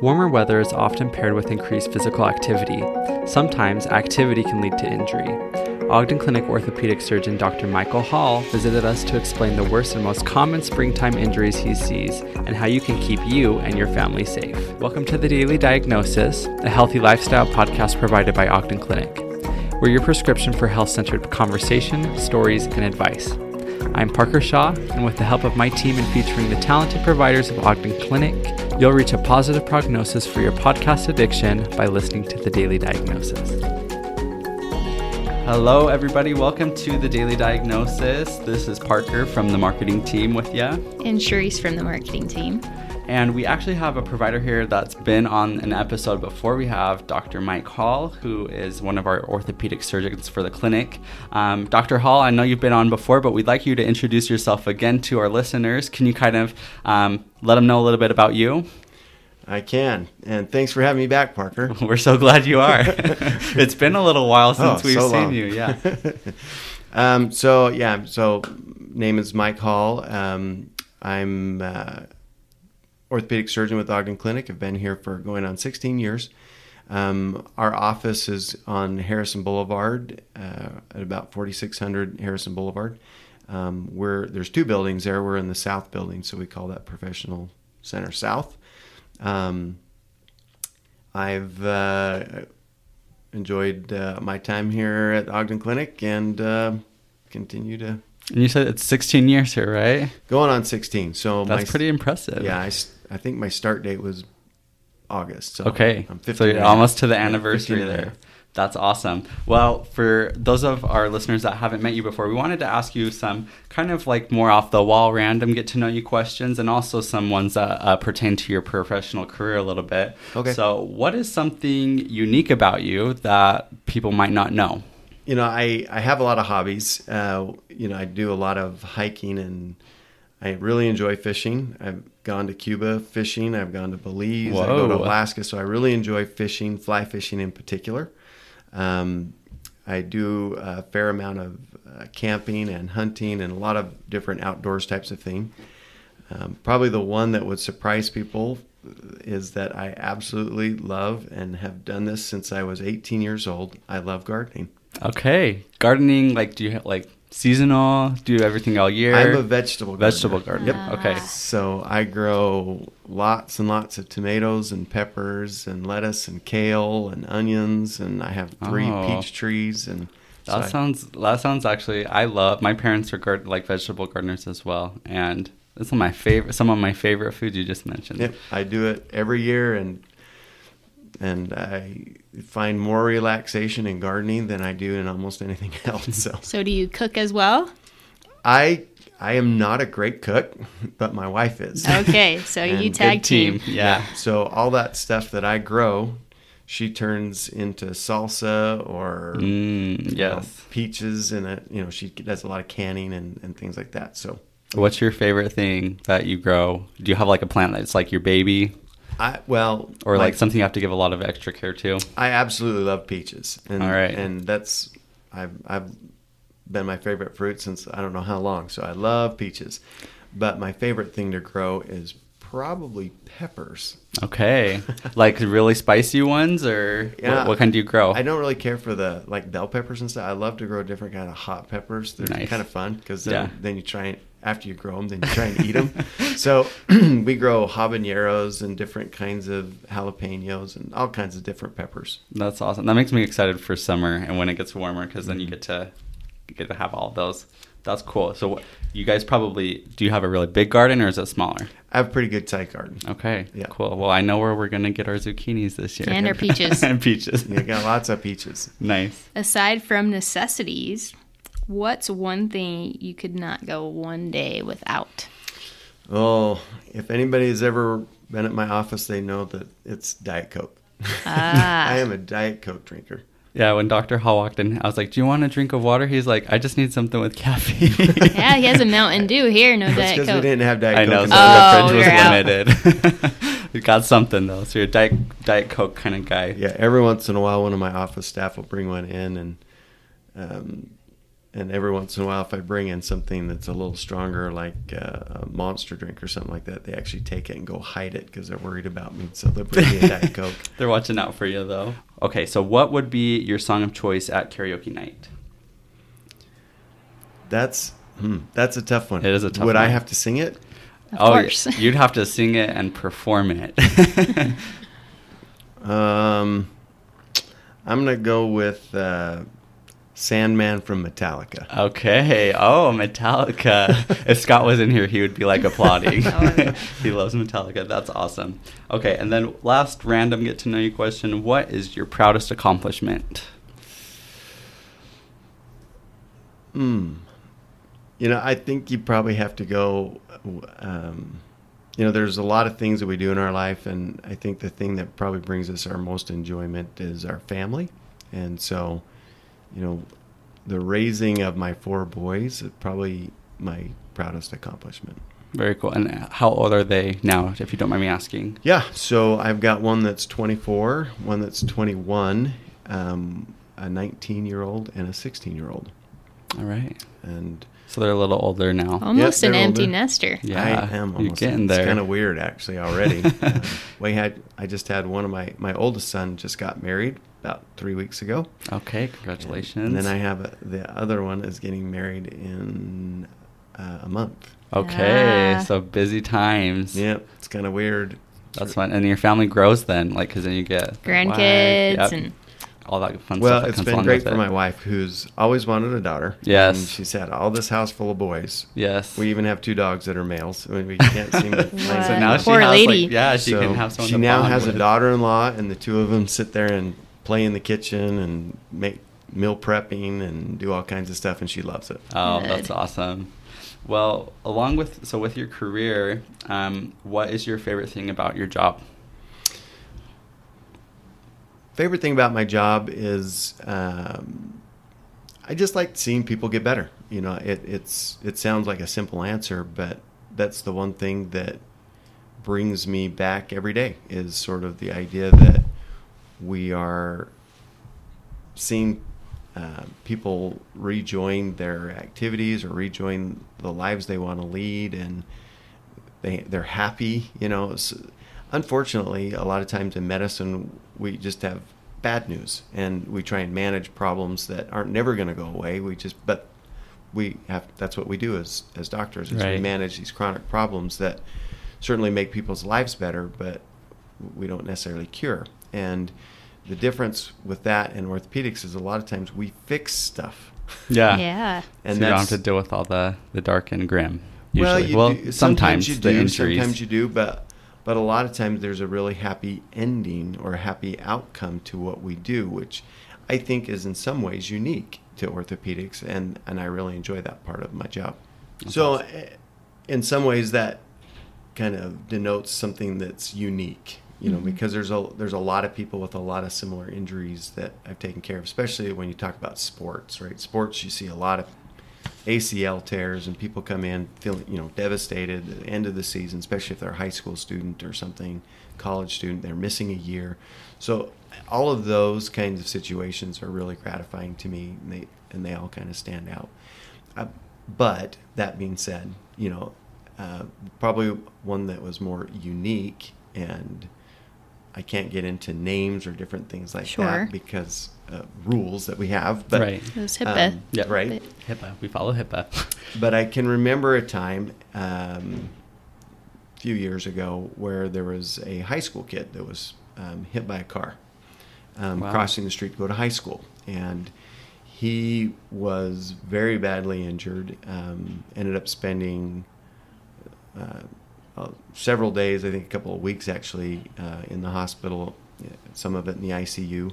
Warmer weather is often paired with increased physical activity. Sometimes activity can lead to injury. Ogden Clinic orthopedic surgeon Dr. Michael Hall visited us to explain the worst and most common springtime injuries he sees and how you can keep you and your family safe. Welcome to the Daily Diagnosis, a healthy lifestyle podcast provided by Ogden Clinic. We're your prescription for health centered conversation, stories, and advice. I'm Parker Shaw, and with the help of my team and featuring the talented providers of Ogden Clinic, you'll reach a positive prognosis for your podcast addiction by listening to the Daily Diagnosis. Hello, everybody. Welcome to the Daily Diagnosis. This is Parker from the marketing team with you. And Cherise from the marketing team. And we actually have a provider here that's been on an episode before. We have Dr. Mike Hall, who is one of our orthopedic surgeons for the clinic. Um, Dr. Hall, I know you've been on before, but we'd like you to introduce yourself again to our listeners. Can you kind of um, let them know a little bit about you? I can. And thanks for having me back, Parker. We're so glad you are. it's been a little while since oh, we've so seen long. you. Yeah. um, so, yeah, so name is Mike Hall. Um, I'm uh, orthopedic surgeon with Ogden Clinic. I've been here for going on 16 years. Um, our office is on Harrison Boulevard uh, at about 4600 Harrison Boulevard. Um, we're, there's two buildings there. We're in the south building, so we call that Professional Center South. Um, I've uh, enjoyed uh, my time here at Ogden Clinic and uh, continue to. And you said it's 16 years here, right? Going on 16. So that's my, pretty impressive. Yeah, I, I think my start date was August. So okay, so you're almost to the anniversary there. That's awesome. Well, for those of our listeners that haven't met you before, we wanted to ask you some kind of like more off the wall, random get to know you questions, and also some ones that uh, pertain to your professional career a little bit. Okay. So, what is something unique about you that people might not know? You know, I, I have a lot of hobbies. Uh, you know, I do a lot of hiking and I really enjoy fishing. I've gone to Cuba fishing. I've gone to Belize. Whoa. I go to Alaska. So I really enjoy fishing, fly fishing in particular. Um, I do a fair amount of uh, camping and hunting and a lot of different outdoors types of thing. Um, probably the one that would surprise people is that I absolutely love and have done this since I was 18 years old. I love gardening. Okay, gardening. Like, do you have, like seasonal? Do everything all year? I'm a vegetable gardener. vegetable gardener. Yep. Ah. Okay. So I grow lots and lots of tomatoes and peppers and lettuce and kale and onions and I have three oh. peach trees and. That so sounds. that sounds actually. I love. My parents are gard- like vegetable gardeners as well, and it's my favorite. Some of my favorite foods you just mentioned. Yep, I do it every year, and and I find more relaxation in gardening than I do in almost anything else. So, so do you cook as well? I I am not a great cook, but my wife is. Okay, so you tag team. team. Yeah. yeah. So all that stuff that I grow, she turns into salsa or mm, yes. Know, peaches and it. You know, she does a lot of canning and, and things like that. So. What's your favorite thing that you grow? Do you have like a plant that's like your baby? I well, or like, like, something you have to give a lot of extra care to. I absolutely love peaches. And, All right, and that's I've I've been my favorite fruit since I don't know how long. So I love peaches, but my favorite thing to grow is probably peppers. Okay, like really spicy ones, or yeah, what, what, kind do you grow? I don't really care for the like bell peppers and stuff. I love to grow different kind of hot peppers. They're nice. kind of fun because then, yeah. then you try and after you grow them, then you try and eat them. so we grow habaneros and different kinds of jalapenos and all kinds of different peppers. That's awesome. That makes me excited for summer and when it gets warmer because then you mm-hmm. get to get to have all of those. That's cool. So you guys probably do you have a really big garden or is it smaller? I have a pretty good sized garden. Okay. Yeah. Cool. Well, I know where we're gonna get our zucchinis this year. And our peaches. and peaches. You got lots of peaches. Nice. Aside from necessities, What's one thing you could not go one day without? Oh, if anybody has ever been at my office, they know that it's Diet Coke. Ah. I am a Diet Coke drinker. Yeah, when Dr. Hall walked in, I was like, "Do you want a drink of water?" He's like, "I just need something with caffeine." yeah, he has a Mountain Dew here, no Diet Coke. because we didn't have Diet I Coke. I know, so oh, the fridge was limited. we got something though, so you're a Diet Diet Coke kind of guy. Yeah, every once in a while, one of my office staff will bring one in, and um, and every once in a while, if I bring in something that's a little stronger, like uh, a monster drink or something like that, they actually take it and go hide it because they're worried about me. So they'll bring me a Diet Coke. They're watching out for you, though. Okay, so what would be your song of choice at karaoke night? That's hmm, that's a tough one. It is a tough Would I have to sing it? Of oh, course. you'd have to sing it and perform it. Um, I'm gonna go with uh, Sandman from Metallica. okay. Oh, Metallica. if Scott was in here, he would be like applauding. Oh, he loves Metallica. That's awesome. Okay, and then last random get to know you question What is your proudest accomplishment? Hmm. You know, I think you probably have to go. Um, you know, there's a lot of things that we do in our life, and I think the thing that probably brings us our most enjoyment is our family. And so, you know, the raising of my four boys is probably my proudest accomplishment. Very cool. And how old are they now, if you don't mind me asking? Yeah, so I've got one that's 24, one that's 21, um, a 19 year old, and a 16 year old. All right. And So they're a little older now. Almost Yep, an empty older. nester. Yeah, I am you're almost getting It's kind of weird, actually, already. Um, we had I just had one of my my oldest son just got married about three weeks ago. Okay, congratulations. And then I have a, the other one is getting married in uh, a month. Okay, Ah. so busy times. Yep, it's kind of weird. That's fun. And your family grows then, like, because then you get the wife, Grandkids yep, and all that fun Well, stuff. that it's comes been great for it. my wife, who's always wanted a daughter. Yes. and she's had all this house full of boys. Yes. We even have two dogs that are males. I mean, we can't seem to find so now else. she Poor has, lady. like, yeah, she So can have someone she to now bond has with. a daughter-in-law, and the two of them sit there and play in the kitchen and make meal prepping and do all kinds of stuff, and she loves it. Oh, Good. that's awesome. Well, along with so with your career, um, what is your favorite thing about your job? Favorite thing about my job is um, I just like seeing people get better. You know, it, it's it sounds like a simple answer, but that's the one thing that brings me back every day is sort of the idea that we are seeing uh, people rejoin their activities or rejoin the lives they want to lead and they they're happy you know unfortunately a lot of times in medicine we just have bad news and we try and manage problems that aren't never going to go away. We just but we have that's what we do as as doctors is we manage these chronic problems that certainly make people's lives better but we don't necessarily cure and the difference with that and orthopedics is a lot of times we fix stuff Yeah. Yeah. and so you don't have to deal with all the, the dark and grim. well, Usually. you well, do, sometimes, you the do, injuries. sometimes you do, but but a lot of times there's a really happy ending or a happy outcome to what we do, which I think is in some ways unique to orthopedics, and and I really enjoy that part of my job. That's so, eh, in some ways, that kind of denotes something that's unique. You know, Mhm. because there's a there's a lot of people with a lot of similar injuries that I've taken care of, especially when you talk about sports, right? Sports, you see a lot of ACL tears and people come in feeling you know devastated at the end of the season, especially if they're a high school student or something, college student, they're missing a year. So all of those kinds of situations are really gratifying to me, and they and they all kind of stand out. Uh, but that being said, you know, uh, probably one that was more unique and I can't get into names or different things like Sure. that because uh, rules that we have. But Right. It was HIPAA. um, Yeah. right. HIPAA. We follow HIPAA. But I can remember a time um, a few years ago where there was a high school kid that was um, hit by a car um, Wow. crossing the street to go to high school. And he was very badly injured, um, ended up spending uh, uh, several days, I think a couple of weeks actually, uh, in the hospital, some of it in the ICU.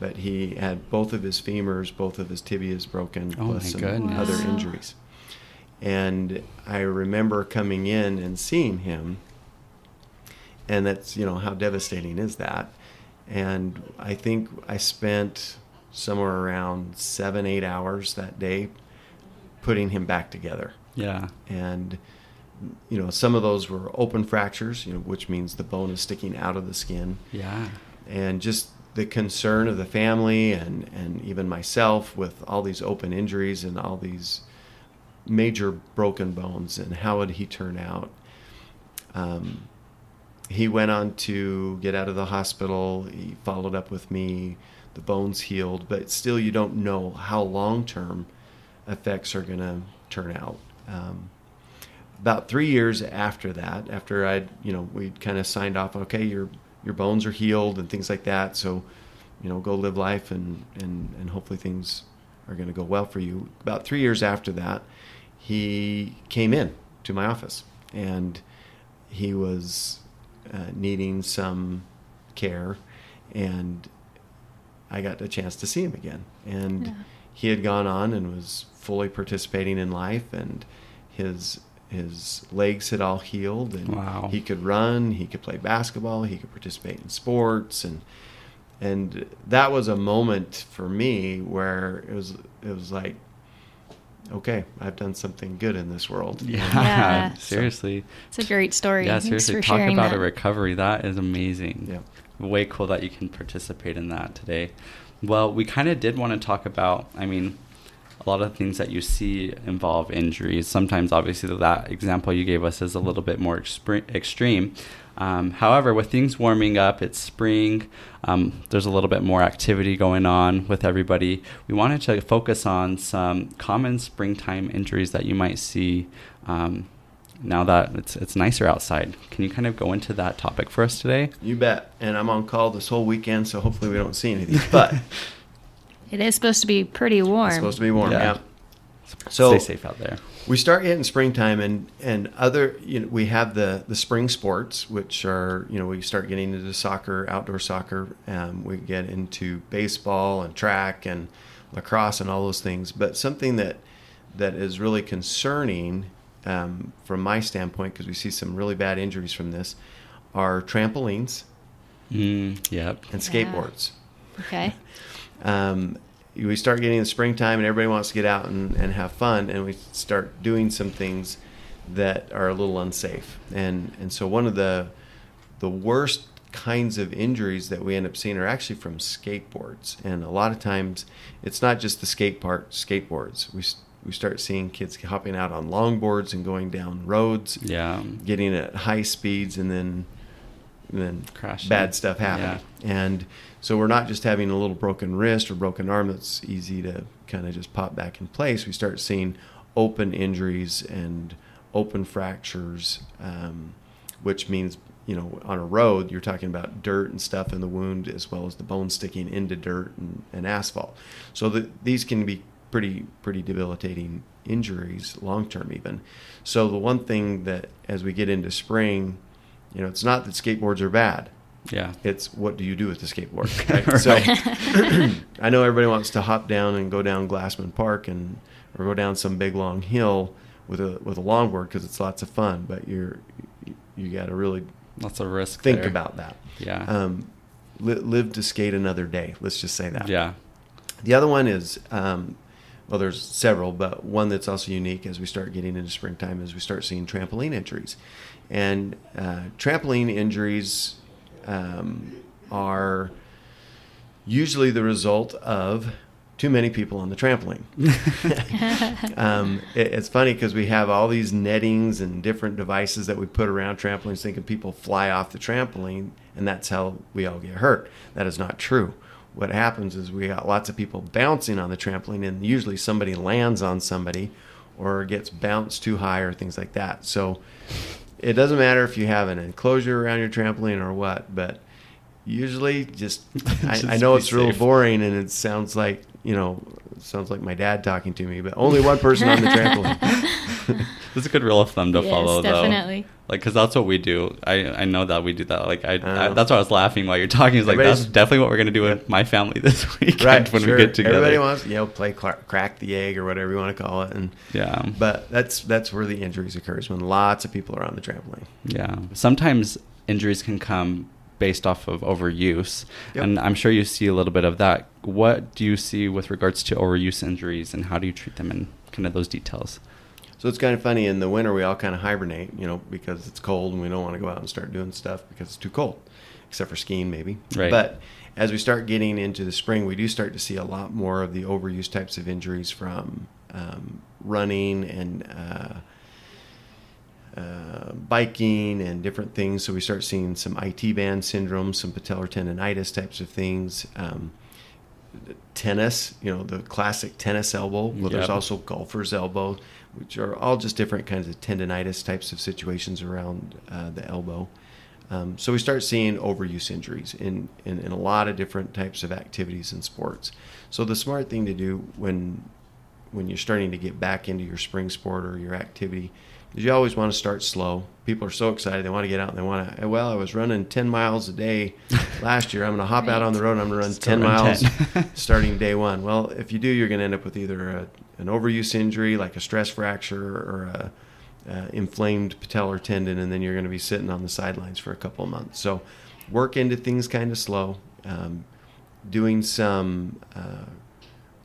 But he had both of his femurs, both of his tibias broken, Oh plus some goodness. other Wow. injuries. And I remember coming in and seeing him, and that's you know how devastating is that. And I think I spent somewhere around seven, eight hours that day putting him back together Yeah. and you know some of those were open fractures you know which means the bone is sticking out of the skin. Yeah. and just the concern of the family and and even myself with all these open injuries and all these major broken bones and how would he turn out. Um, he went on to get out of the hospital. He followed up with me. The bones healed but still you don't know how long term effects are going to turn out. Um, about three years after that after i'd you know we'd kind of signed off okay your your bones are healed and things like that so you know go live life and and, and hopefully things are going to go well for you about three years after that he came in to my office and he was uh, needing some care and I got a chance to see him again and Yeah. he had gone on and was fully participating in life and his his legs had all healed and Wow. he could run he could play basketball he could participate in sports and and that was a moment for me where it was it was like okay i've done something good in this world Yeah, Yeah. seriously. It's a great story. Yeah, Thanks seriously. for Talk about that. a recovery. That is amazing. Yeah. Way cool that you can participate in that today. Well, we kind of did want to talk about, I mean, a lot of things that you see involve injuries. Sometimes, obviously, that example you gave us is a little bit more expre- extreme. Um, however, with things warming up, it's spring, um, there's a little bit more activity going on with everybody. We wanted to focus on some common springtime injuries that you might see um, now that it's, it's nicer outside. Can you kind of go into that topic for us today? you bet and i'm on call this whole weekend so hopefully we don't see any of these but It is supposed to be pretty warm. it's supposed to be warm Yeah. yeah, so Stay safe out there. we start getting springtime and and other you know we have the the spring sports which are you know we start getting into soccer outdoor soccer um, we get into baseball and track and lacrosse and all those things but something that that is really concerning um, from my standpoint because we see some really bad injuries from this are trampolines Mm, yep. and Yeah. skateboards Okay. um, we start getting in the springtime and everybody wants to get out and, and have fun and we start doing some things that are a little unsafe. And and so one of the the worst kinds of injuries that we end up seeing are actually from skateboards. And a lot of times it's not just the skate park skateboards. We we start seeing kids hopping out on longboards and going down roads Yeah. getting at high speeds and then then Crashing. bad stuff happen. And so we're not just having a little broken wrist or broken arm that's easy to kind of just pop back in place. We start seeing open injuries and open fractures, um, which means you know on a road you're talking about dirt and stuff in the wound as well as the bone sticking into dirt and, and asphalt. So the, these can be pretty pretty debilitating injuries long term even. So the one thing that as we get into spring, you know, it's not that skateboards are bad. Yeah. It's what do you do with the skateboard? Right? So I know everybody wants to hop down and go down Glassman Park and or go down some big long hill with a with a longboard because it's lots of fun. But you're you got to really Lots of risk. think there. about that. Yeah. Um, li- live to skate another day. Let's just say that. yeah. The other one is, um, well, there's several, but one that's also unique as we start getting into springtime is we start seeing trampoline injuries. And uh, trampoline injuries um, are usually the result of too many people on the trampoline. um, it- it's funny because we have all these nettings and different devices that we put around trampolines, thinking people fly off the trampoline, and that's how we all get hurt. That is not true. What happens is we got lots of people bouncing on the trampoline, and usually somebody lands on somebody or gets bounced too high or things like that. So it doesn't matter if you have an enclosure around your trampoline or what, but usually just, Just I, I know it's real boring and it sounds like you know it sounds like my dad talking to me, but only one person on the trampoline. That's a good rule of thumb to Yes, follow, though. definitely. Like, because that's what we do. I I know that we do that. Like, I, I Uh, that's why I was laughing while you're talking. Is like that's definitely what we're gonna do with my family this weekend right when sure. we get together. Everybody wants you know play cla crack the egg or whatever you want to call it, and yeah. but that's that's where the injuries occurs when lots of people are on the trampoline. Yeah. Sometimes injuries can come based off of overuse. Yep. And I'm sure you see a little bit of that. What do you see with regards to overuse injuries and how do you treat them in kind of those details? So it's kind of funny. In the winter, we all kind of hibernate, you know, because it's cold and we don't want to go out and start doing stuff because it's too cold, except for skiing maybe. Right. But as we start getting into the spring, we do start to see a lot more of the overuse types of injuries from um, running and uh, uh, biking and different things. So we start seeing some IT band syndrome, some patellar tendonitis types of things. Um, tennis, you know, the classic tennis elbow. Well, there's also golfer's elbow, which are all just different kinds of tendonitis types of situations around uh, the elbow. Um, so we start seeing overuse injuries in, in, in a lot of different types of activities and sports. So the smart thing to do when when you're starting to get back into your spring sport or your activity is you always want to start slow. People are so excited they want to get out and they want to. Well, I was running 10 miles a day last year. I'm going to hop out on the road. and I'm going to run Let's 10 run miles 10. starting day one. Well, if you do, you're going to end up with either a, an overuse injury like a stress fracture or a, inflamed patellar tendon, and then you're going to be sitting on the sidelines for a couple of months. So, work into things kind of slow. Um, doing some uh,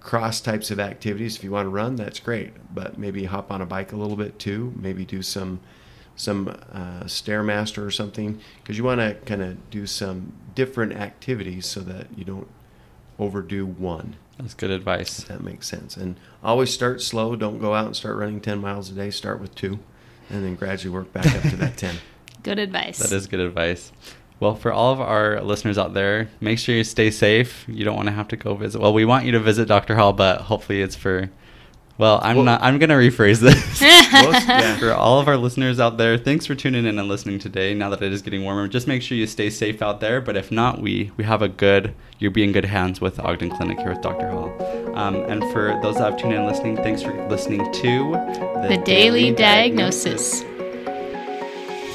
cross types of activities. If you want to run, that's great, but maybe hop on a bike a little bit too. Maybe do some some uh, stairmaster or something because you want to kind of do some different activities so that you don't overdo one. That's good advice. That makes sense. And always start slow. Don't go out and start running 10 miles a day. Start with two and then gradually work back up to that 10. Good advice. That is good advice. Well, for all of our listeners out there, make sure you stay safe. You don't want to have to go visit. Well, we want you to visit Dr. Hall, but hopefully it's for. Well, I'm Well- not. I'm gonna rephrase this. Yeah. For all of our listeners out there, thanks for tuning in and listening today. Now that it is getting warmer, just make sure you stay safe out there. But if not, we we have a good. You'll be in good hands with Ogden Clinic here with Dr. Hall. Um, and for those that have tuned in and listening, thanks for listening to the Daily Diagnosis.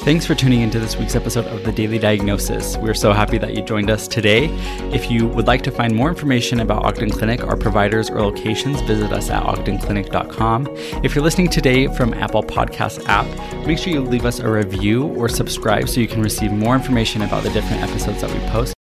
Thanks for tuning into this week's episode of The Daily Diagnosis. We're so happy that you joined us today. If you would like to find more information about Ogden Clinic, our providers, or locations, visit us at ogdenclinic.com. If you're listening today from Apple Podcast app, make sure you leave us a review or subscribe so you can receive more information about the different episodes that we post.